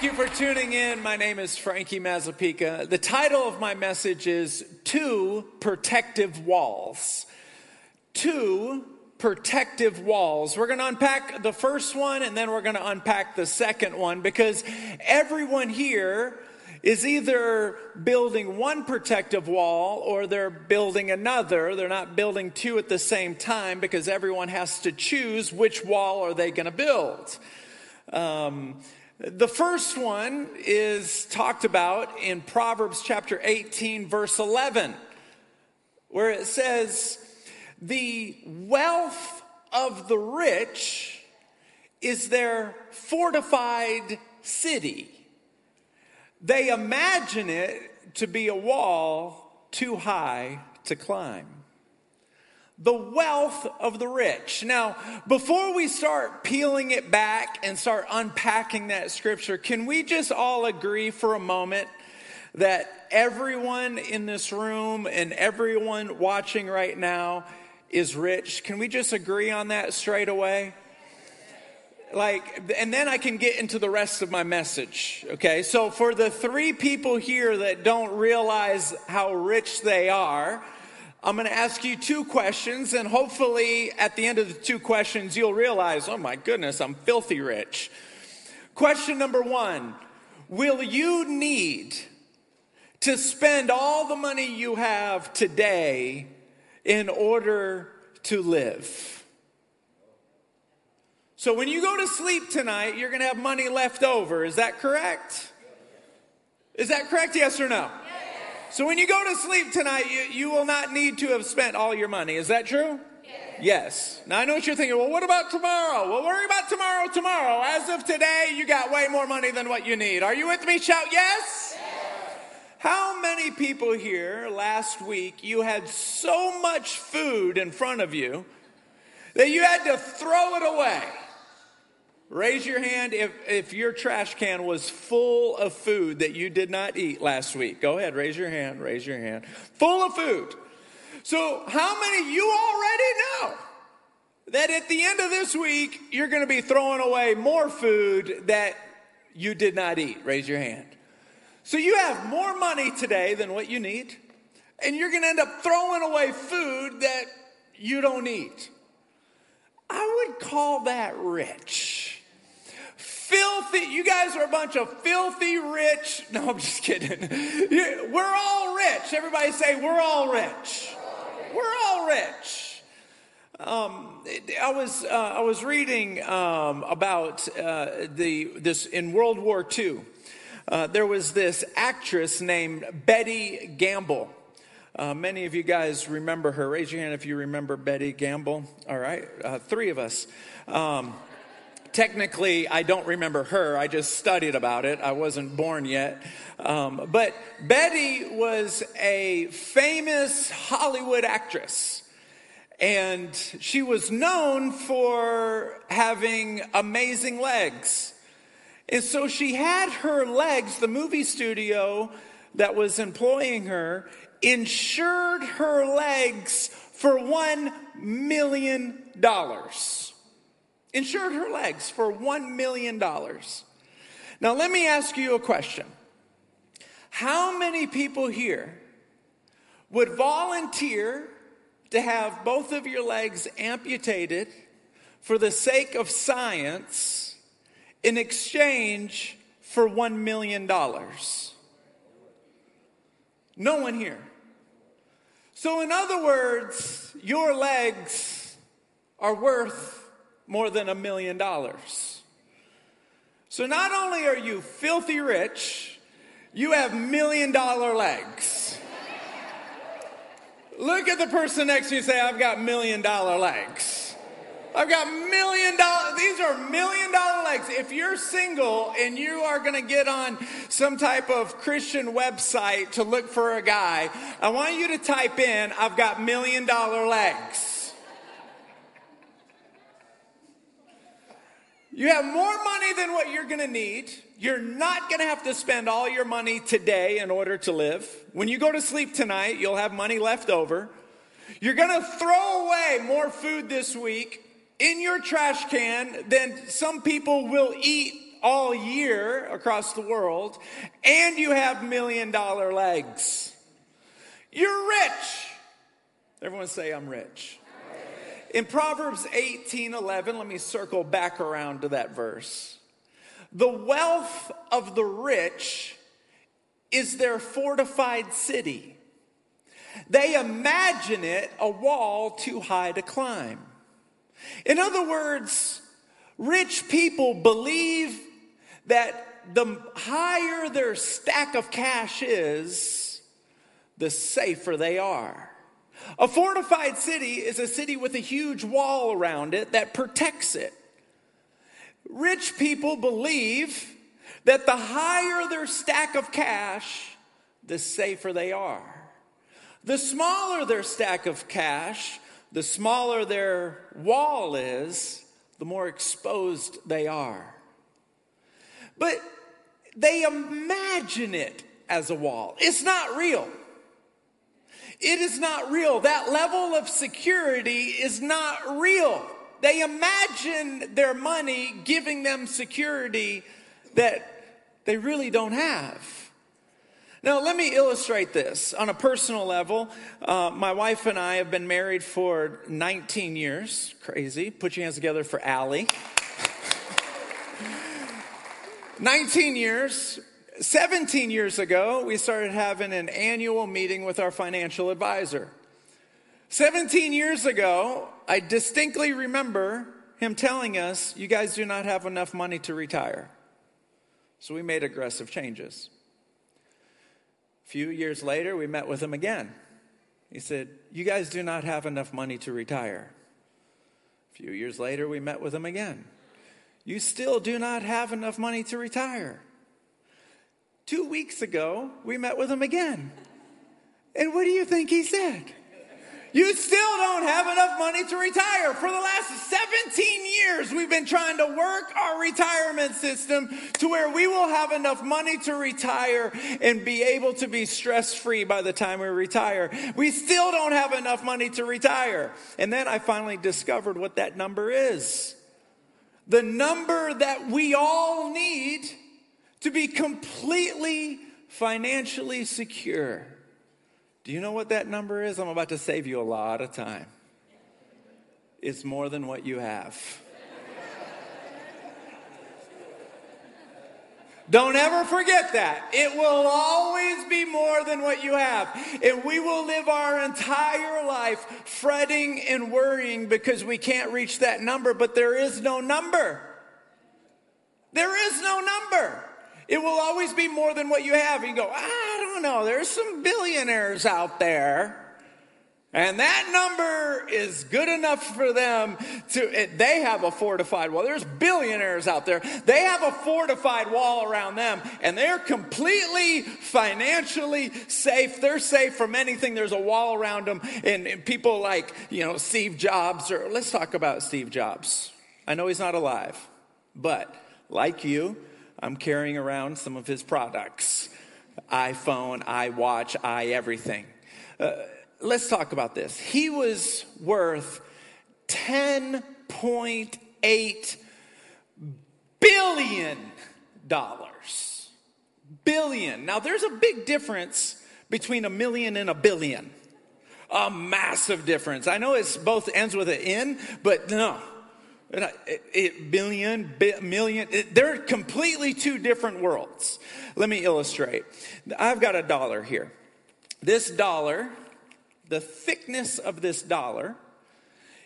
Thank you for tuning in. My name is Frankie Mazzapica. The title of my message is Two Protective Walls. Two protective walls. We're going to unpack the first one and then we're going to unpack the second one because everyone here is either building one protective wall or they're building another. They're not building two at the same time because everyone has to choose which wall are they going to build. Um, the first one is talked about in Proverbs chapter 18, verse 11, where it says, The wealth of the rich is their fortified city. They imagine it to be a wall too high to climb the wealth of the rich. Now, before we start peeling it back and start unpacking that scripture, can we just all agree for a moment that everyone in this room and everyone watching right now is rich? Can we just agree on that straight away? Like, and then I can get into the rest of my message. Okay. So for the three people here that don't realize how rich they are, I'm going to ask you two questions, and hopefully at the end of the two questions, you'll realize, oh my goodness, I'm filthy rich. Question number one Will you need to spend all the money you have today in order to live? So when you go to sleep tonight, you're going to have money left over. Is that correct? Is that correct? Yes or no? So when you go to sleep tonight, you, you will not need to have spent all your money. Is that true? Yes. yes. Now I know what you're thinking. Well, what about tomorrow? Well, worry about tomorrow tomorrow. As of today, you got way more money than what you need. Are you with me? Shout yes. yes. How many people here last week you had so much food in front of you that you had to throw it away? Raise your hand if, if your trash can was full of food that you did not eat last week. Go ahead, raise your hand, raise your hand. Full of food. So, how many you already know that at the end of this week, you're going to be throwing away more food that you did not eat? Raise your hand. So, you have more money today than what you need, and you're going to end up throwing away food that you don't eat. I would call that rich filthy, you guys are a bunch of filthy rich. No, I'm just kidding. We're all rich. Everybody say, we're all rich. We're all rich. Um, I was uh, I was reading um, about uh, the this in World War II. Uh, there was this actress named Betty Grable. Uh, many of you guys remember her. Raise your hand if you remember Betty Grable. All right, uh, three of us. Um, technically, I don't remember her. I just studied about it. I wasn't born yet. Um, but Betty was a famous Hollywood actress. And she was known for having amazing legs. And so she had her legs, the movie studio that was employing her, insured her legs for $1 million insured her legs for $1 million. Now, let me ask you a question. How many people here would volunteer to have both of your legs amputated for the sake of science in exchange for $1 million? No one here. So, in other words, your legs are worth more than a million dollars. So not only are you filthy rich, you have million dollar legs. Look at the person next to you say, I've got million dollar legs. I've got million dollar, these are million dollar legs. If you're single and you are going to get on some type of Christian website to look for a guy, I want you to type in, I've got million dollar legs. You have more money than what you're going to need. You're not going to have to spend all your money today in order to live. When you go to sleep tonight, you'll have money left over. You're going to throw away more food this week in your trash can than some people will eat all year across the world, and you have million dollar legs. You're rich. Everyone say, I'm rich. In Proverbs 18 11, let me circle back around to that verse. The wealth of the rich is their fortified city. They imagine it a wall too high to climb. In other words, rich people believe that the higher their stack of cash is, the safer they are. A fortified city is a city with a huge wall around it that protects it. Rich people believe that the higher their stack of cash, the safer they are. The smaller their stack of cash, the smaller their wall is, the more exposed they are. But they imagine it as a wall. It's not real. It is not real. That level of security is not real. They imagine their money giving them security that they really don't have. Now, let me illustrate this on a personal level. Uh, my wife and I have been married for 19 years. Crazy. Put your hands together for Allie. 19 years. 17 years ago, we started having an annual meeting with our financial advisor. 17 years ago, I distinctly remember him telling us, You guys do not have enough money to retire. So we made aggressive changes A few years later, we met with him again. He said, You guys do not have enough money to retire. A few years later, we met with him again. You still do not have enough money to retire. Two weeks ago, we met with him again. And what do you think he said? You still don't have enough money to retire. For the last 17 years, we've been trying to work our retirement system to where we will have enough money to retire and be able to be stress free by the time we retire. We still don't have enough money to retire. And then I finally discovered what that number is the number that we all need to be completely financially secure. Do you know what that number is? I'm about to save you a lot of time. It's more than what you have. Don't ever forget that. It will always be more than what you have. And we will live our entire life fretting and worrying because we can't reach that number, but there is no number. There is no number. It will always be more than what you have. You go, I don't know, there's some billionaires out there. And that number is good enough for them to, eh, they have a fortified wall. There's billionaires out there. They have a fortified wall around them and they're completely financially safe. They're safe from anything. There's a wall around them. And, and people like, you know, Steve Jobs, or let's talk about Steve Jobs. I know he's not alive, but like you, I'm carrying around some of his products iPhone, iWatch, i everything. Uh, let's talk about this. He was worth 10.8 billion dollars. Billion. Now, there's a big difference between a million and a billion. A massive difference. I know it's both ends with an N, but no, billion, million, they're completely two different worlds. Let me illustrate. I've got a dollar here. This dollar, the thickness of this dollar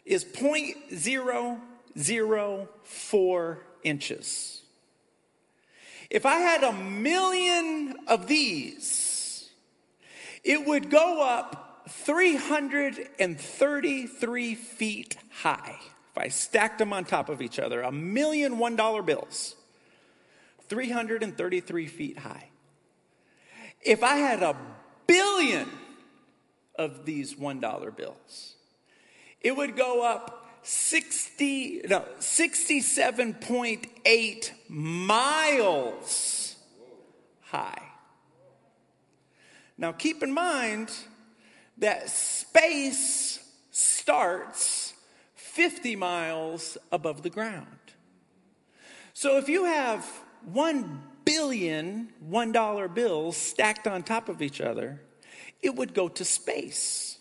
is 0.004 inches. If I had a million of these, it would go up 333 feet high if I stacked them on top of each other, a million one dollar bills, 333 feet high. If I had a billion of these one dollar bills, it would go up 60, no, 67.8 miles high. Now keep in mind that space starts 50 miles above the ground. So if you have one billion $1 bills stacked on top of each other, it would go to space.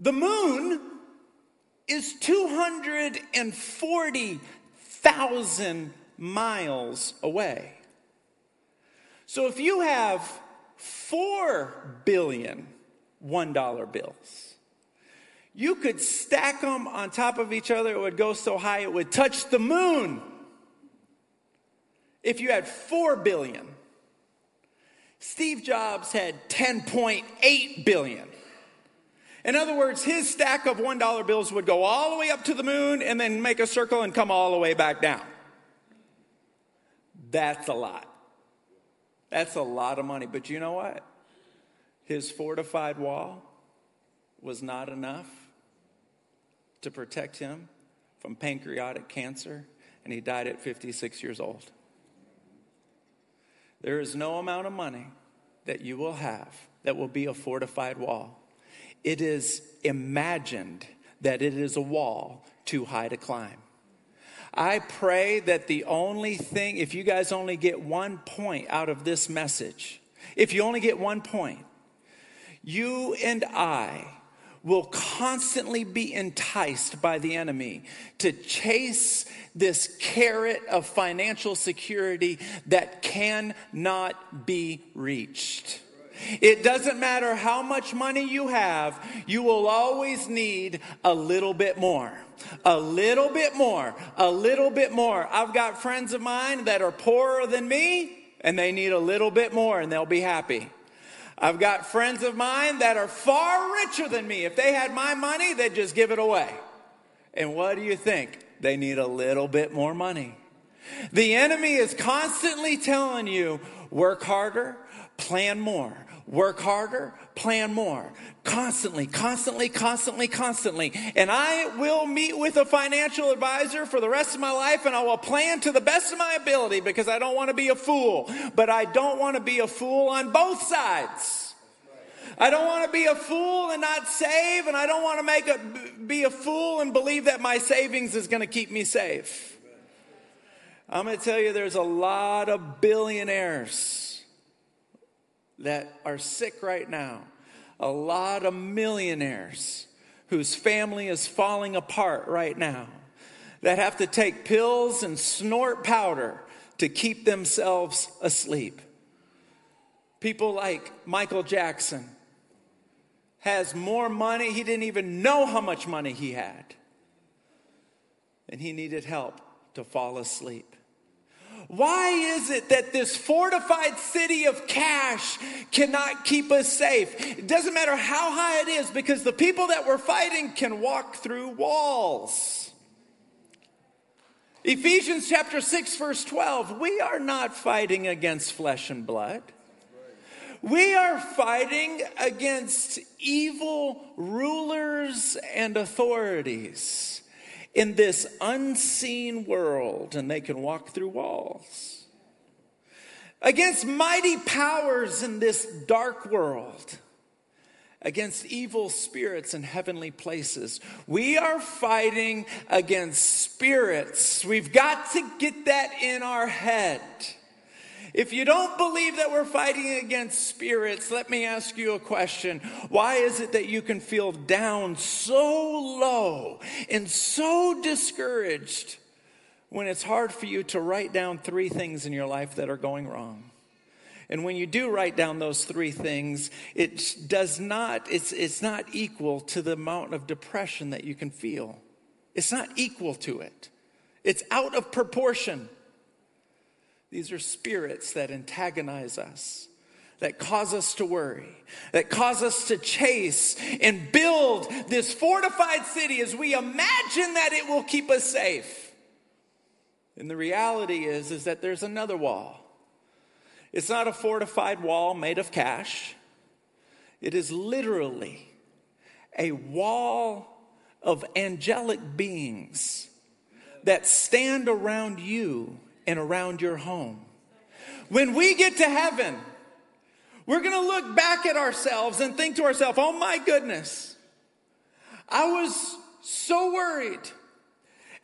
The moon is 240,000 miles away. So if you have 4 billion $1 bills, you could stack them on top of each other. It would go so high it would touch the moon. If you had 4 billion, Steve Jobs had 10.8 billion. In other words, his stack of $1 bills would go all the way up to the moon and then make a circle and come all the way back down. That's a lot. That's a lot of money. But you know what? His fortified wall was not enough to protect him from pancreatic cancer, and he died at 56 years old. There is no amount of money that you will have that will be a fortified wall. It is imagined that it is a wall too high to climb. I pray that the only thing, if you guys only get one point out of this message, if you only get one point, you and I will constantly be enticed by the enemy to chase this carrot of financial security that cannot be reached. It doesn't matter how much money you have, you will always need a little bit more. A little bit more. A little bit more. I've got friends of mine that are poorer than me, and they need a little bit more, and they'll be happy. I've got friends of mine that are far richer than me. If they had my money, they'd just give it away. And what do you think? They need a little bit more money. The enemy is constantly telling you work harder, plan more. Work harder, plan more. Constantly, constantly, constantly, constantly. And I will meet with a financial advisor for the rest of my life and I will plan to the best of my ability because I don't want to be a fool. But I don't want to be a fool on both sides. I don't want to be a fool and not save, and I don't want to make a, be a fool and believe that my savings is going to keep me safe. I'm going to tell you, there's a lot of billionaires that are sick right now, a lot of millionaires whose family is falling apart right now, that have to take pills and snort powder to keep themselves asleep. People like Michael Jackson has more money, he didn't even know how much money he had. And he needed help to fall asleep. Why is it that this fortified city of cash cannot keep us safe? It doesn't matter how high it is because the people that we're fighting can walk through walls. Ephesians chapter 6, verse 12 we are not fighting against flesh and blood. We are fighting against evil rulers and authorities in this unseen world and they can walk through walls. Against mighty powers in this dark world, against evil spirits in heavenly places. We are fighting against spirits. We've got to get that in our head. If you don't believe that we're fighting against spirits, let me ask you a question. Why is it that you can feel down so low and so discouraged when it's hard for you to write down three things in your life that are going wrong? And when you do write down those three things, it does not, it's, it's not equal to the amount of depression that you can feel. It's not equal to it. It's out of proportion. These are spirits that antagonize us, that cause us to worry, that cause us to chase and build this fortified city as we imagine that it will keep us safe. And the reality is, is that there's another wall. It's not a fortified wall made of cash. It is literally a wall of angelic beings that stand around you and around your home. When we get to heaven, we're going to look back at ourselves and think to ourselves, oh my goodness, I was so worried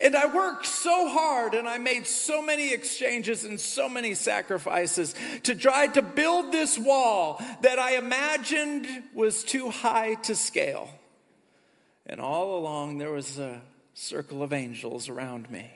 And I worked so hard and I made so many exchanges and so many sacrifices to try to build this wall that I imagined was too high to scale. And all along there was a circle of angels around me.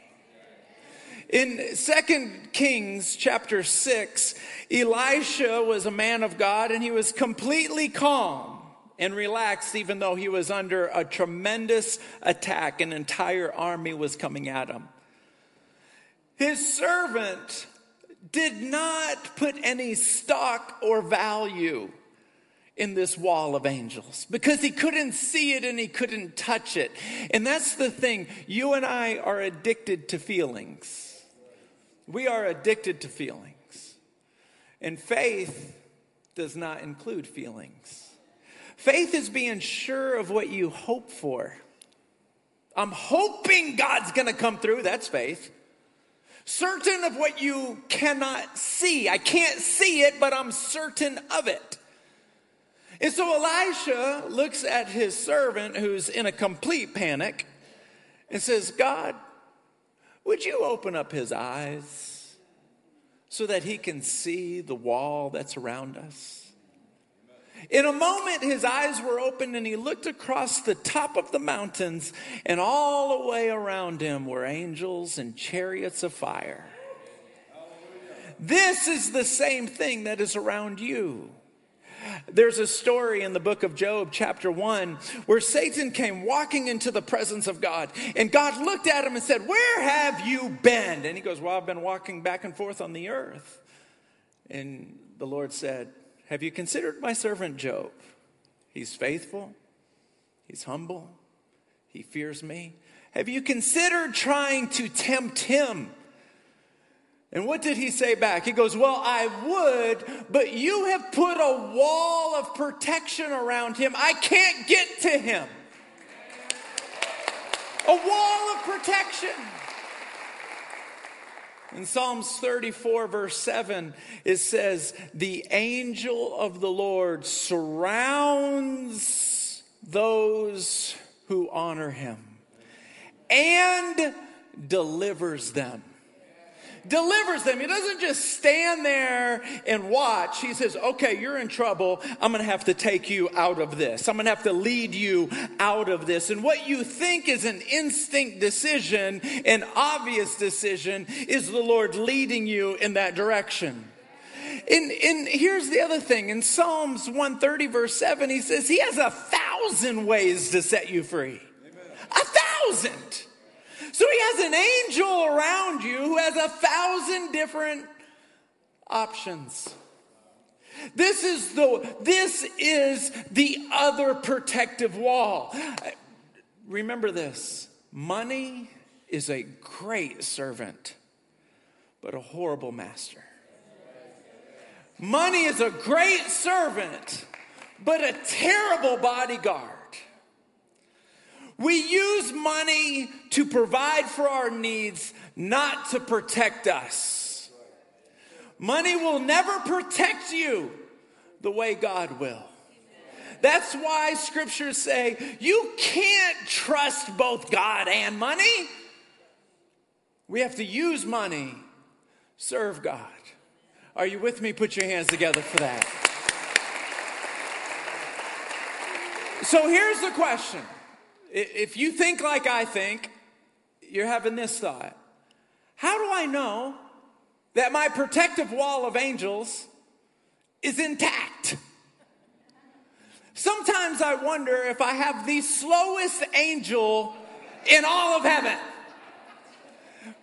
In Second Kings chapter 6, Elisha was a man of God and he was completely calm and relaxed, even though he was under a tremendous attack. An entire army was coming at him. His servant did not put any stock or value in this wall of angels because he couldn't see it and he couldn't touch it. And that's the thing. You and I are addicted to feelings. We are addicted to feelings. And faith does not include feelings. Faith is being sure of what you hope for. I'm hoping God's to come through. That's faith. Certain of what you cannot see. I can't see it, but I'm certain of it. And so Elisha looks at his servant who's in a complete panic and says, God, would you open up his eyes so that he can see the wall that's around us? In a moment, his eyes were opened and he looked across the top of the mountains, and all the way around him were angels and chariots of fire. This is the same thing that is around you. There's a story in the book of Job, chapter 1, where Satan came walking into the presence of God. And God looked at him and said, Where have you been? And he goes, Well, I've been walking back and forth on the earth. And the Lord said, have you considered my servant Job? He's faithful, he's humble, he fears me. Have you considered trying to tempt him? And what did he say back? He goes, Well, I would, but you have put a wall of protection around him. I can't get to him. A wall of protection. In Psalms 34, verse 7, it says, The angel of the Lord surrounds those who honor him and delivers them delivers them. He doesn't just stand there and watch. He says, okay, you're in trouble. I'm going to have to take you out of this. I'm going to have to lead you out of this. And what you think is an instinct decision, an obvious decision, is the Lord leading you in that direction. And, and here's the other thing in Psalms 130, verse 7, he says, He has a thousand ways to set you free. Amen. A thousand. So he has an angel around you who has a thousand different options. This is the this is the other protective wall. Remember this. Money is a great servant, but a horrible master. Money is a great servant, but a terrible bodyguard. We use money to provide for our needs, not to protect us. Money will never protect you the way God will. That's why scriptures say you can't trust both God and money. We have to use money, serve God. Are you with me? Put your hands together for that. So here's the question if you think like I think, you're having this thought How do I know that my protective wall of angels is intact? Sometimes I wonder if I have the slowest angel in all of heaven.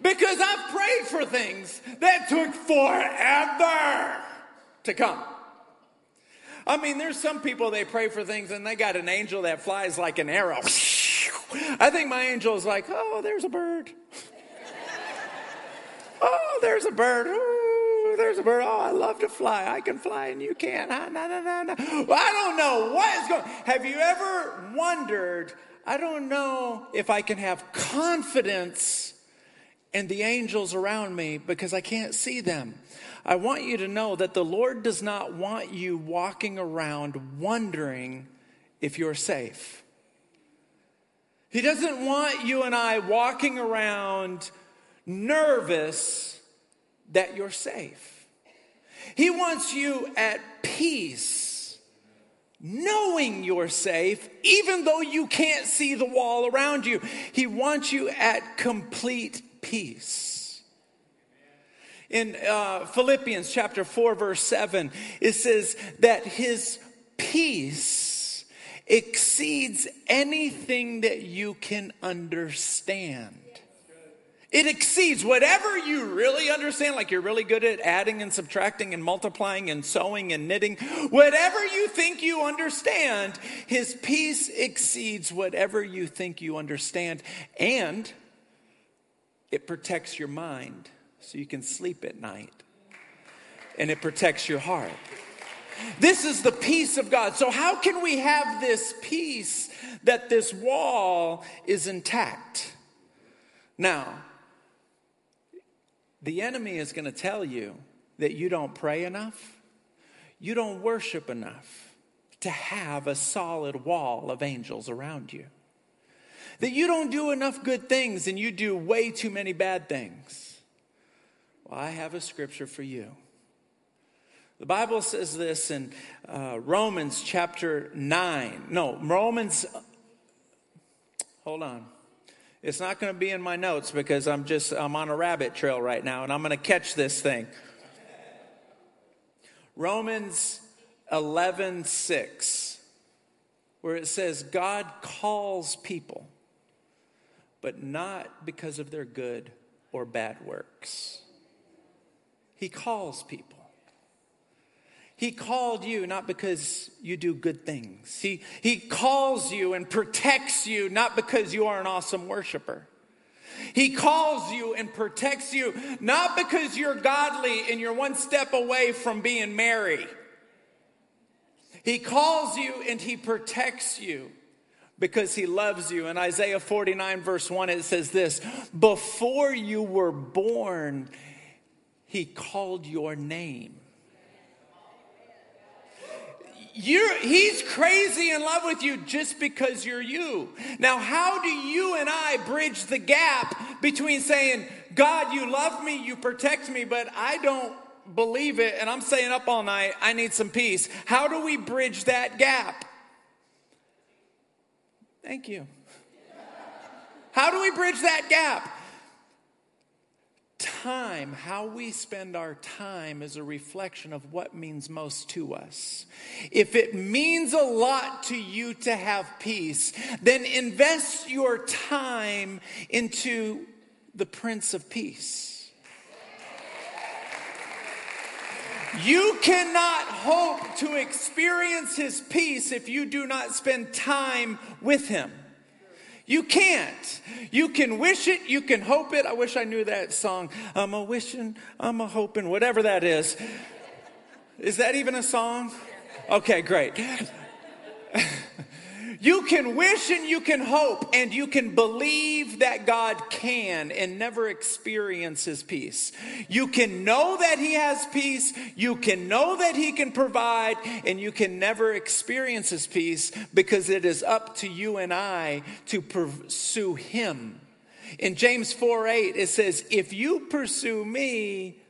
Because I've prayed for things that took forever to come. I mean, there's some people they pray for things and they got an angel that flies like an arrow. I think my angel is like, oh, there's a bird. oh, there's a bird. Oh, there's a bird. Oh, I love to fly. I can fly and you can't. Ah, no, no, no, no. Well, I don't know what is going Have you ever wondered? I don't know if I can have confidence in the angels around me because I can't see them. I want you to know that the Lord does not want you walking around wondering if you're safe. He doesn't want you and I walking around nervous that you're safe. He wants you at peace, knowing you're safe, even though you can't see the wall around you. He wants you at complete peace. In uh, Philippians chapter 4, verse 7, it says that his peace exceeds anything that you can understand. It exceeds whatever you really understand, like you're really good at adding and subtracting and multiplying and sewing and knitting. Whatever you think you understand, his peace exceeds whatever you think you understand. And it protects your mind so you can sleep at night. And it protects your heart. This is the peace of God. So, how can we have this peace that this wall is intact? Now, the enemy is going to tell you that you don't pray enough, you don't worship enough to have a solid wall of angels around you. That you don't do enough good things and you do way too many bad things. Well, I have a scripture for you. The Bible says this in uh, Romans chapter 9. No, Romans, hold on. It's not going to be in my notes because I'm just, I'm on a rabbit trail right now and I'm going to catch this thing. Romans 11, 6, where it says, God calls people, but not because of their good or bad works. He calls people. He called you not because you do good things. He, he calls you and protects you not because you are an awesome worshiper. He calls you and protects you not because you're godly and you're one step away from being Mary. He calls you and he protects you because he loves you. In Isaiah 49, verse 1, it says this Before you were born, he called your name you're, he's crazy in love with you just because you're you. Now, how do you and I bridge the gap between saying, God, you love me, you protect me, but I don't believe it and I'm staying up all night, I need some peace? How do we bridge that gap? Thank you. How do we bridge that gap? Time, how we spend our time, is a reflection of what means most to us. If it means a lot to you to have peace, then invest your time into the Prince of Peace. You cannot hope to experience his peace if you do not spend time with him. You can't. You can wish it, you can hope it. I wish I knew that song. I'm a wishing, I'm a hoping, whatever that is. Is that even a song? Okay, great. You can wish and you can hope and you can believe that God can and never experience his peace. You can know that he has peace, you can know that he can provide, and you can never experience his peace because it is up to you and I to pursue him. In James 4 8, it says, If you pursue me,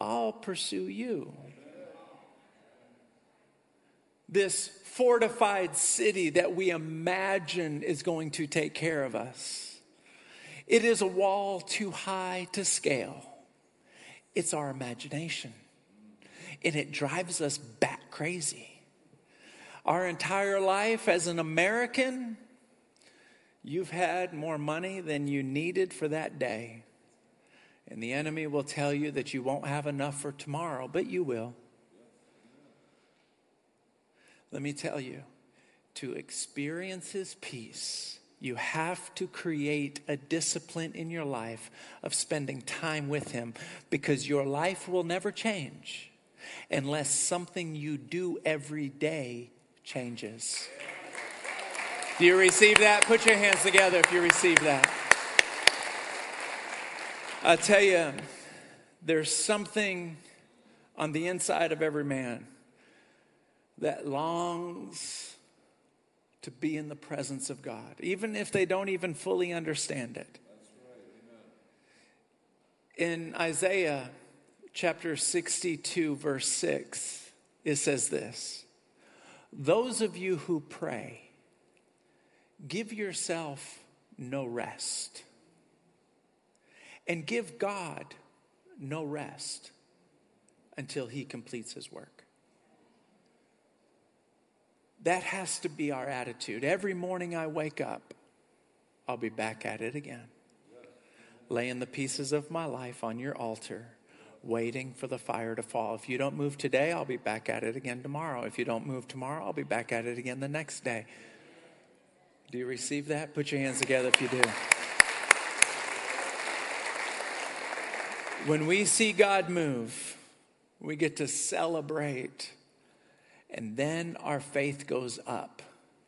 I'll pursue you. This fortified city that we imagine is going to take care of us. It is a wall too high to scale. It's our imagination. And it drives us back crazy. Our entire life as an American, you've had more money than you needed for that day. And the enemy will tell you that you won't have enough for tomorrow, but you will. Let me tell you, to experience his peace, you have to create a discipline in your life of spending time with him because your life will never change unless something you do every day changes. Do you receive that? Put your hands together if you receive that. I tell you, there's something on the inside of every man that longs to be in the presence of God, even if they don't even fully understand it. In Isaiah chapter 62, verse 6, it says this Those of you who pray, give yourself no rest, and give God no rest until he completes his work. That has to be our attitude. Every morning I wake up, I'll be back at it again. Laying the pieces of my life on your altar, waiting for the fire to fall. If you don't move today, I'll be back at it again tomorrow. If you don't move tomorrow, I'll be back at it again the next day. Do you receive that? Put your hands together if you do. When we see God move, we get to celebrate, and then our faith goes up.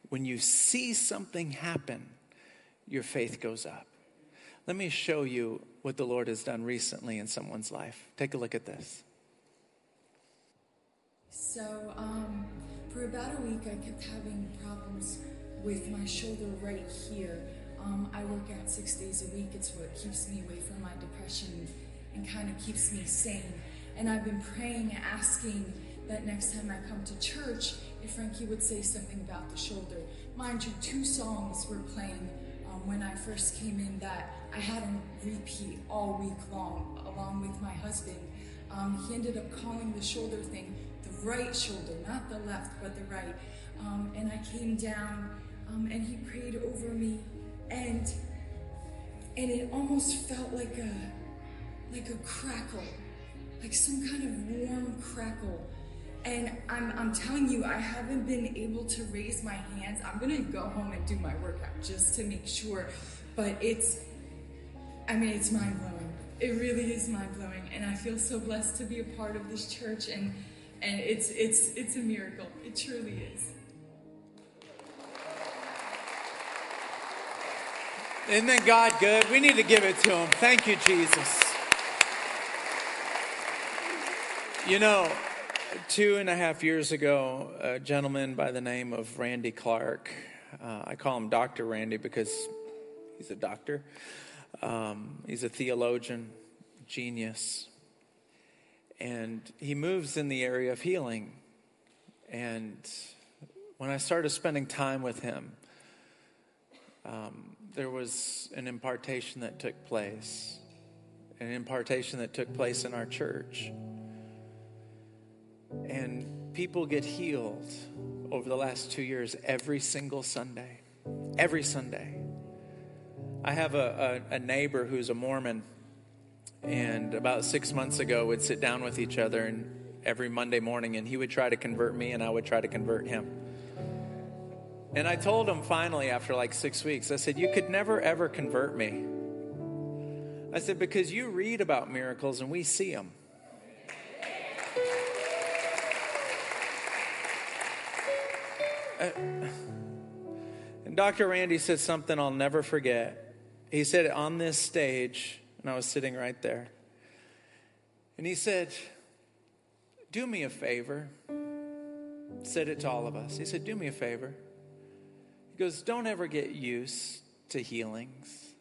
When you see something happen, your faith goes up. Let me show you what the Lord has done recently in someone's life. Take a look at this. So, um, for about a week, I kept having problems with my shoulder right here. Um, I work out six days a week. It's what keeps me away from my depression and kind of keeps me sane. And I've been praying, asking that next time I come to church, if Frankie would say something about the shoulder. Mind you, two songs were playing um, when I first came in that I had on repeat all week long, along with my husband. Um, he ended up calling the shoulder thing the right shoulder, not the left, but the right. Um, and I came down um, and he prayed over me, and and it almost felt like a like a crackle, like some kind of warm crackle. And I'm, I'm telling you, I haven't been able to raise my hands. I'm gonna go home and do my workout just to make sure. But it's, I mean, it's mind blowing. It really is mind blowing, and I feel so blessed to be a part of this church. And and it's it's it's a miracle. It truly is. Isn't that God good? We need to give it to him. Thank you, Jesus. You know, two and a half years ago, a gentleman by the name of Randy Clark, uh, I call him Dr. Randy because he's a doctor, um, he's a theologian, genius, and he moves in the area of healing. And when I started spending time with him, um, there was an impartation that took place, an impartation that took place in our church. And people get healed over the last two years every single Sunday. Every Sunday. I have a, a, a neighbor who's a Mormon, and about six months ago would sit down with each other and every Monday morning, and he would try to convert me, and I would try to convert him. And I told him finally after like six weeks, I said, You could never ever convert me. I said, Because you read about miracles and we see them. And Dr. Randy said something I'll never forget. He said it on this stage, and I was sitting right there. And he said, Do me a favor. Said it to all of us. He said, Do me a favor. He goes, Don't ever get used to healings.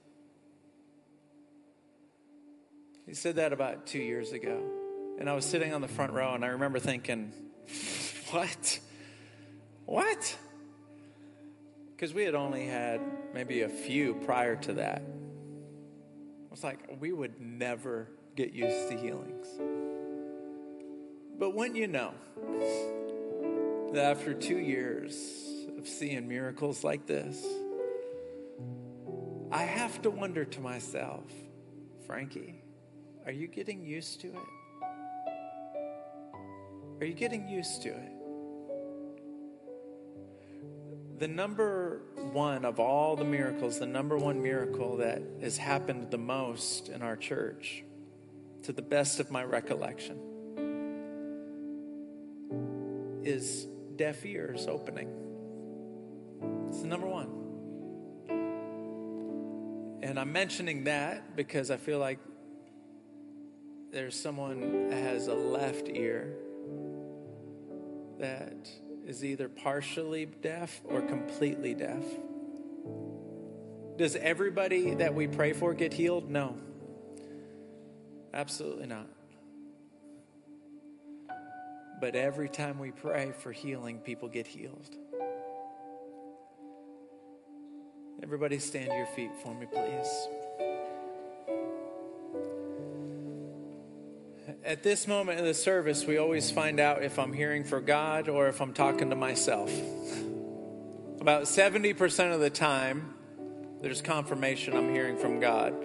He said that about two years ago. And I was sitting on the front row, and I remember thinking, What? What? Because we had only had maybe a few prior to that. I was like, we would never get used to healings. But when you know that after two years of seeing miracles like this, I have to wonder to myself, Frankie, are you getting used to it? Are you getting used to it? The number one of all the miracles, the number one miracle that has happened the most in our church, to the best of my recollection, is deaf ears opening. It's the number one. And I'm mentioning that because I feel like there's someone has a left ear that is either partially deaf or completely deaf. Does everybody that we pray for get healed? No. Absolutely not. But every time we pray for healing, people get healed. Everybody stand to your feet for me, please. At this moment in the service, we always find out if I'm hearing for God or if I'm talking to myself. About 70% of the time, there's confirmation I'm hearing from God.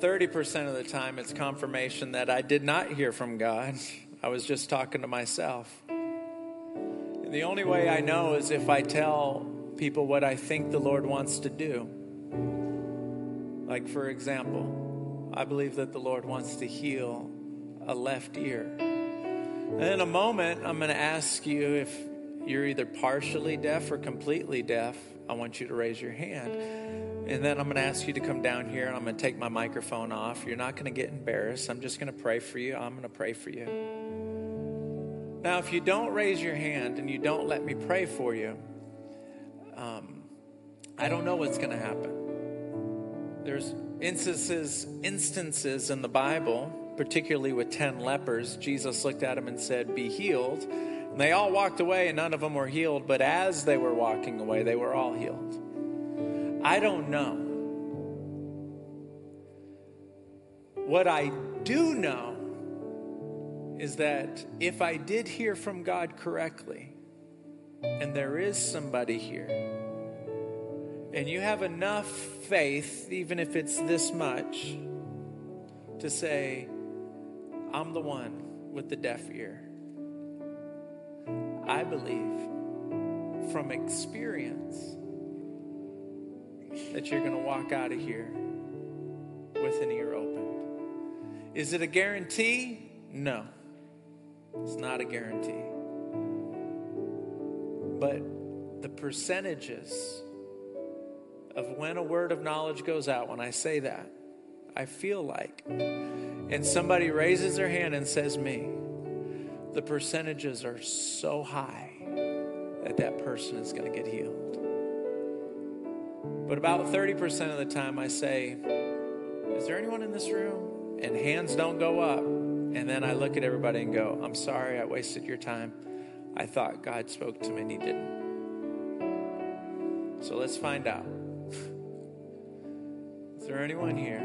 30% of the time, it's confirmation that I did not hear from God. I was just talking to myself. And the only way I know is if I tell people what I think the Lord wants to do. Like, for example, I believe that the Lord wants to heal a left ear. And in a moment, I'm going to ask you if you're either partially deaf or completely deaf. I want you to raise your hand. And then I'm going to ask you to come down here and I'm going to take my microphone off. You're not going to get embarrassed. I'm just going to pray for you. I'm going to pray for you. Now, if you don't raise your hand and you don't let me pray for you, um, I don't know what's going to happen. There's instances, instances in the Bible, particularly with 10 lepers. Jesus looked at them and said, Be healed. And they all walked away and none of them were healed, but as they were walking away, they were all healed. I don't know. What I do know is that if I did hear from God correctly, and there is somebody here, and you have enough faith, even if it's this much, to say, I'm the one with the deaf ear. I believe from experience that you're going to walk out of here with an ear open. Is it a guarantee? No, it's not a guarantee. But the percentages of when a word of knowledge goes out, when I say that, I feel like, and somebody raises their hand and says, Me, the percentages are so high that that person is going to get healed. But about 30% of the time, I say, Is there anyone in this room? And hands don't go up. And then I look at everybody and go, I'm sorry I wasted your time. I thought God spoke to me and He didn't. So let's find out. Is there anyone here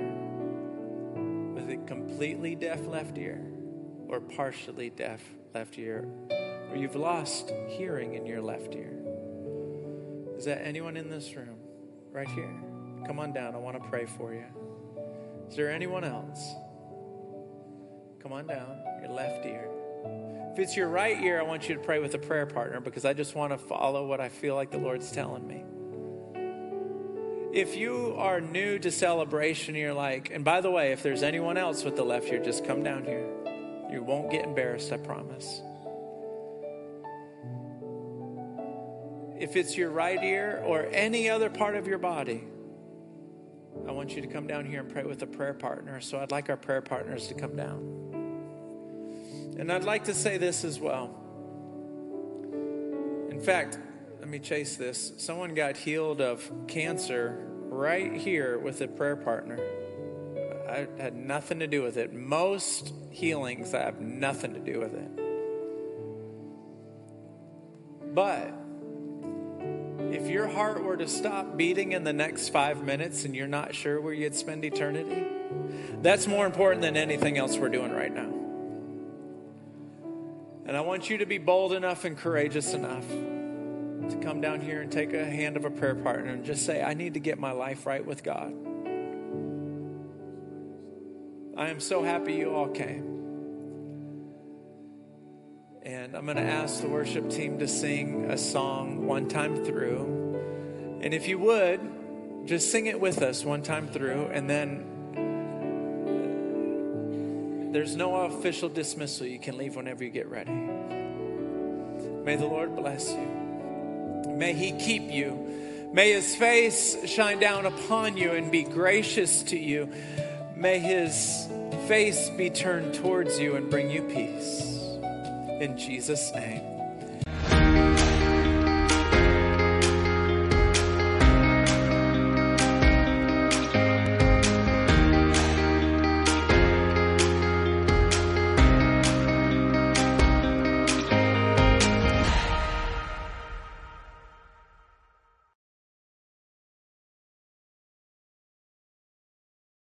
with a completely deaf left ear or partially deaf left ear? Or you've lost hearing in your left ear? Is that anyone in this room? Right here. Come on down. I want to pray for you. Is there anyone else? Come on down. Your left ear. If it's your right ear, I want you to pray with a prayer partner because I just want to follow what I feel like the Lord's telling me. If you are new to celebration, you're like, and by the way, if there's anyone else with the left ear, just come down here. You won't get embarrassed, I promise. If it's your right ear or any other part of your body, I want you to come down here and pray with a prayer partner. So I'd like our prayer partners to come down. And I'd like to say this as well. In fact, let me chase this. Someone got healed of cancer right here with a prayer partner. I had nothing to do with it. Most healings, I have nothing to do with it. But if your heart were to stop beating in the next five minutes and you're not sure where you'd spend eternity, that's more important than anything else we're doing right now. And I want you to be bold enough and courageous enough come down here and take a hand of a prayer partner and just say, I need to get my life right with God. I am so happy you all came. And I'm going to ask the worship team to sing a song one time through. And if you would, just sing it with us one time through, and then there's no official dismissal. You can leave whenever you get ready. May the Lord bless you. May He keep you. May His face shine down upon you and be gracious to you. May His face be turned towards you and bring you peace. In Jesus' name.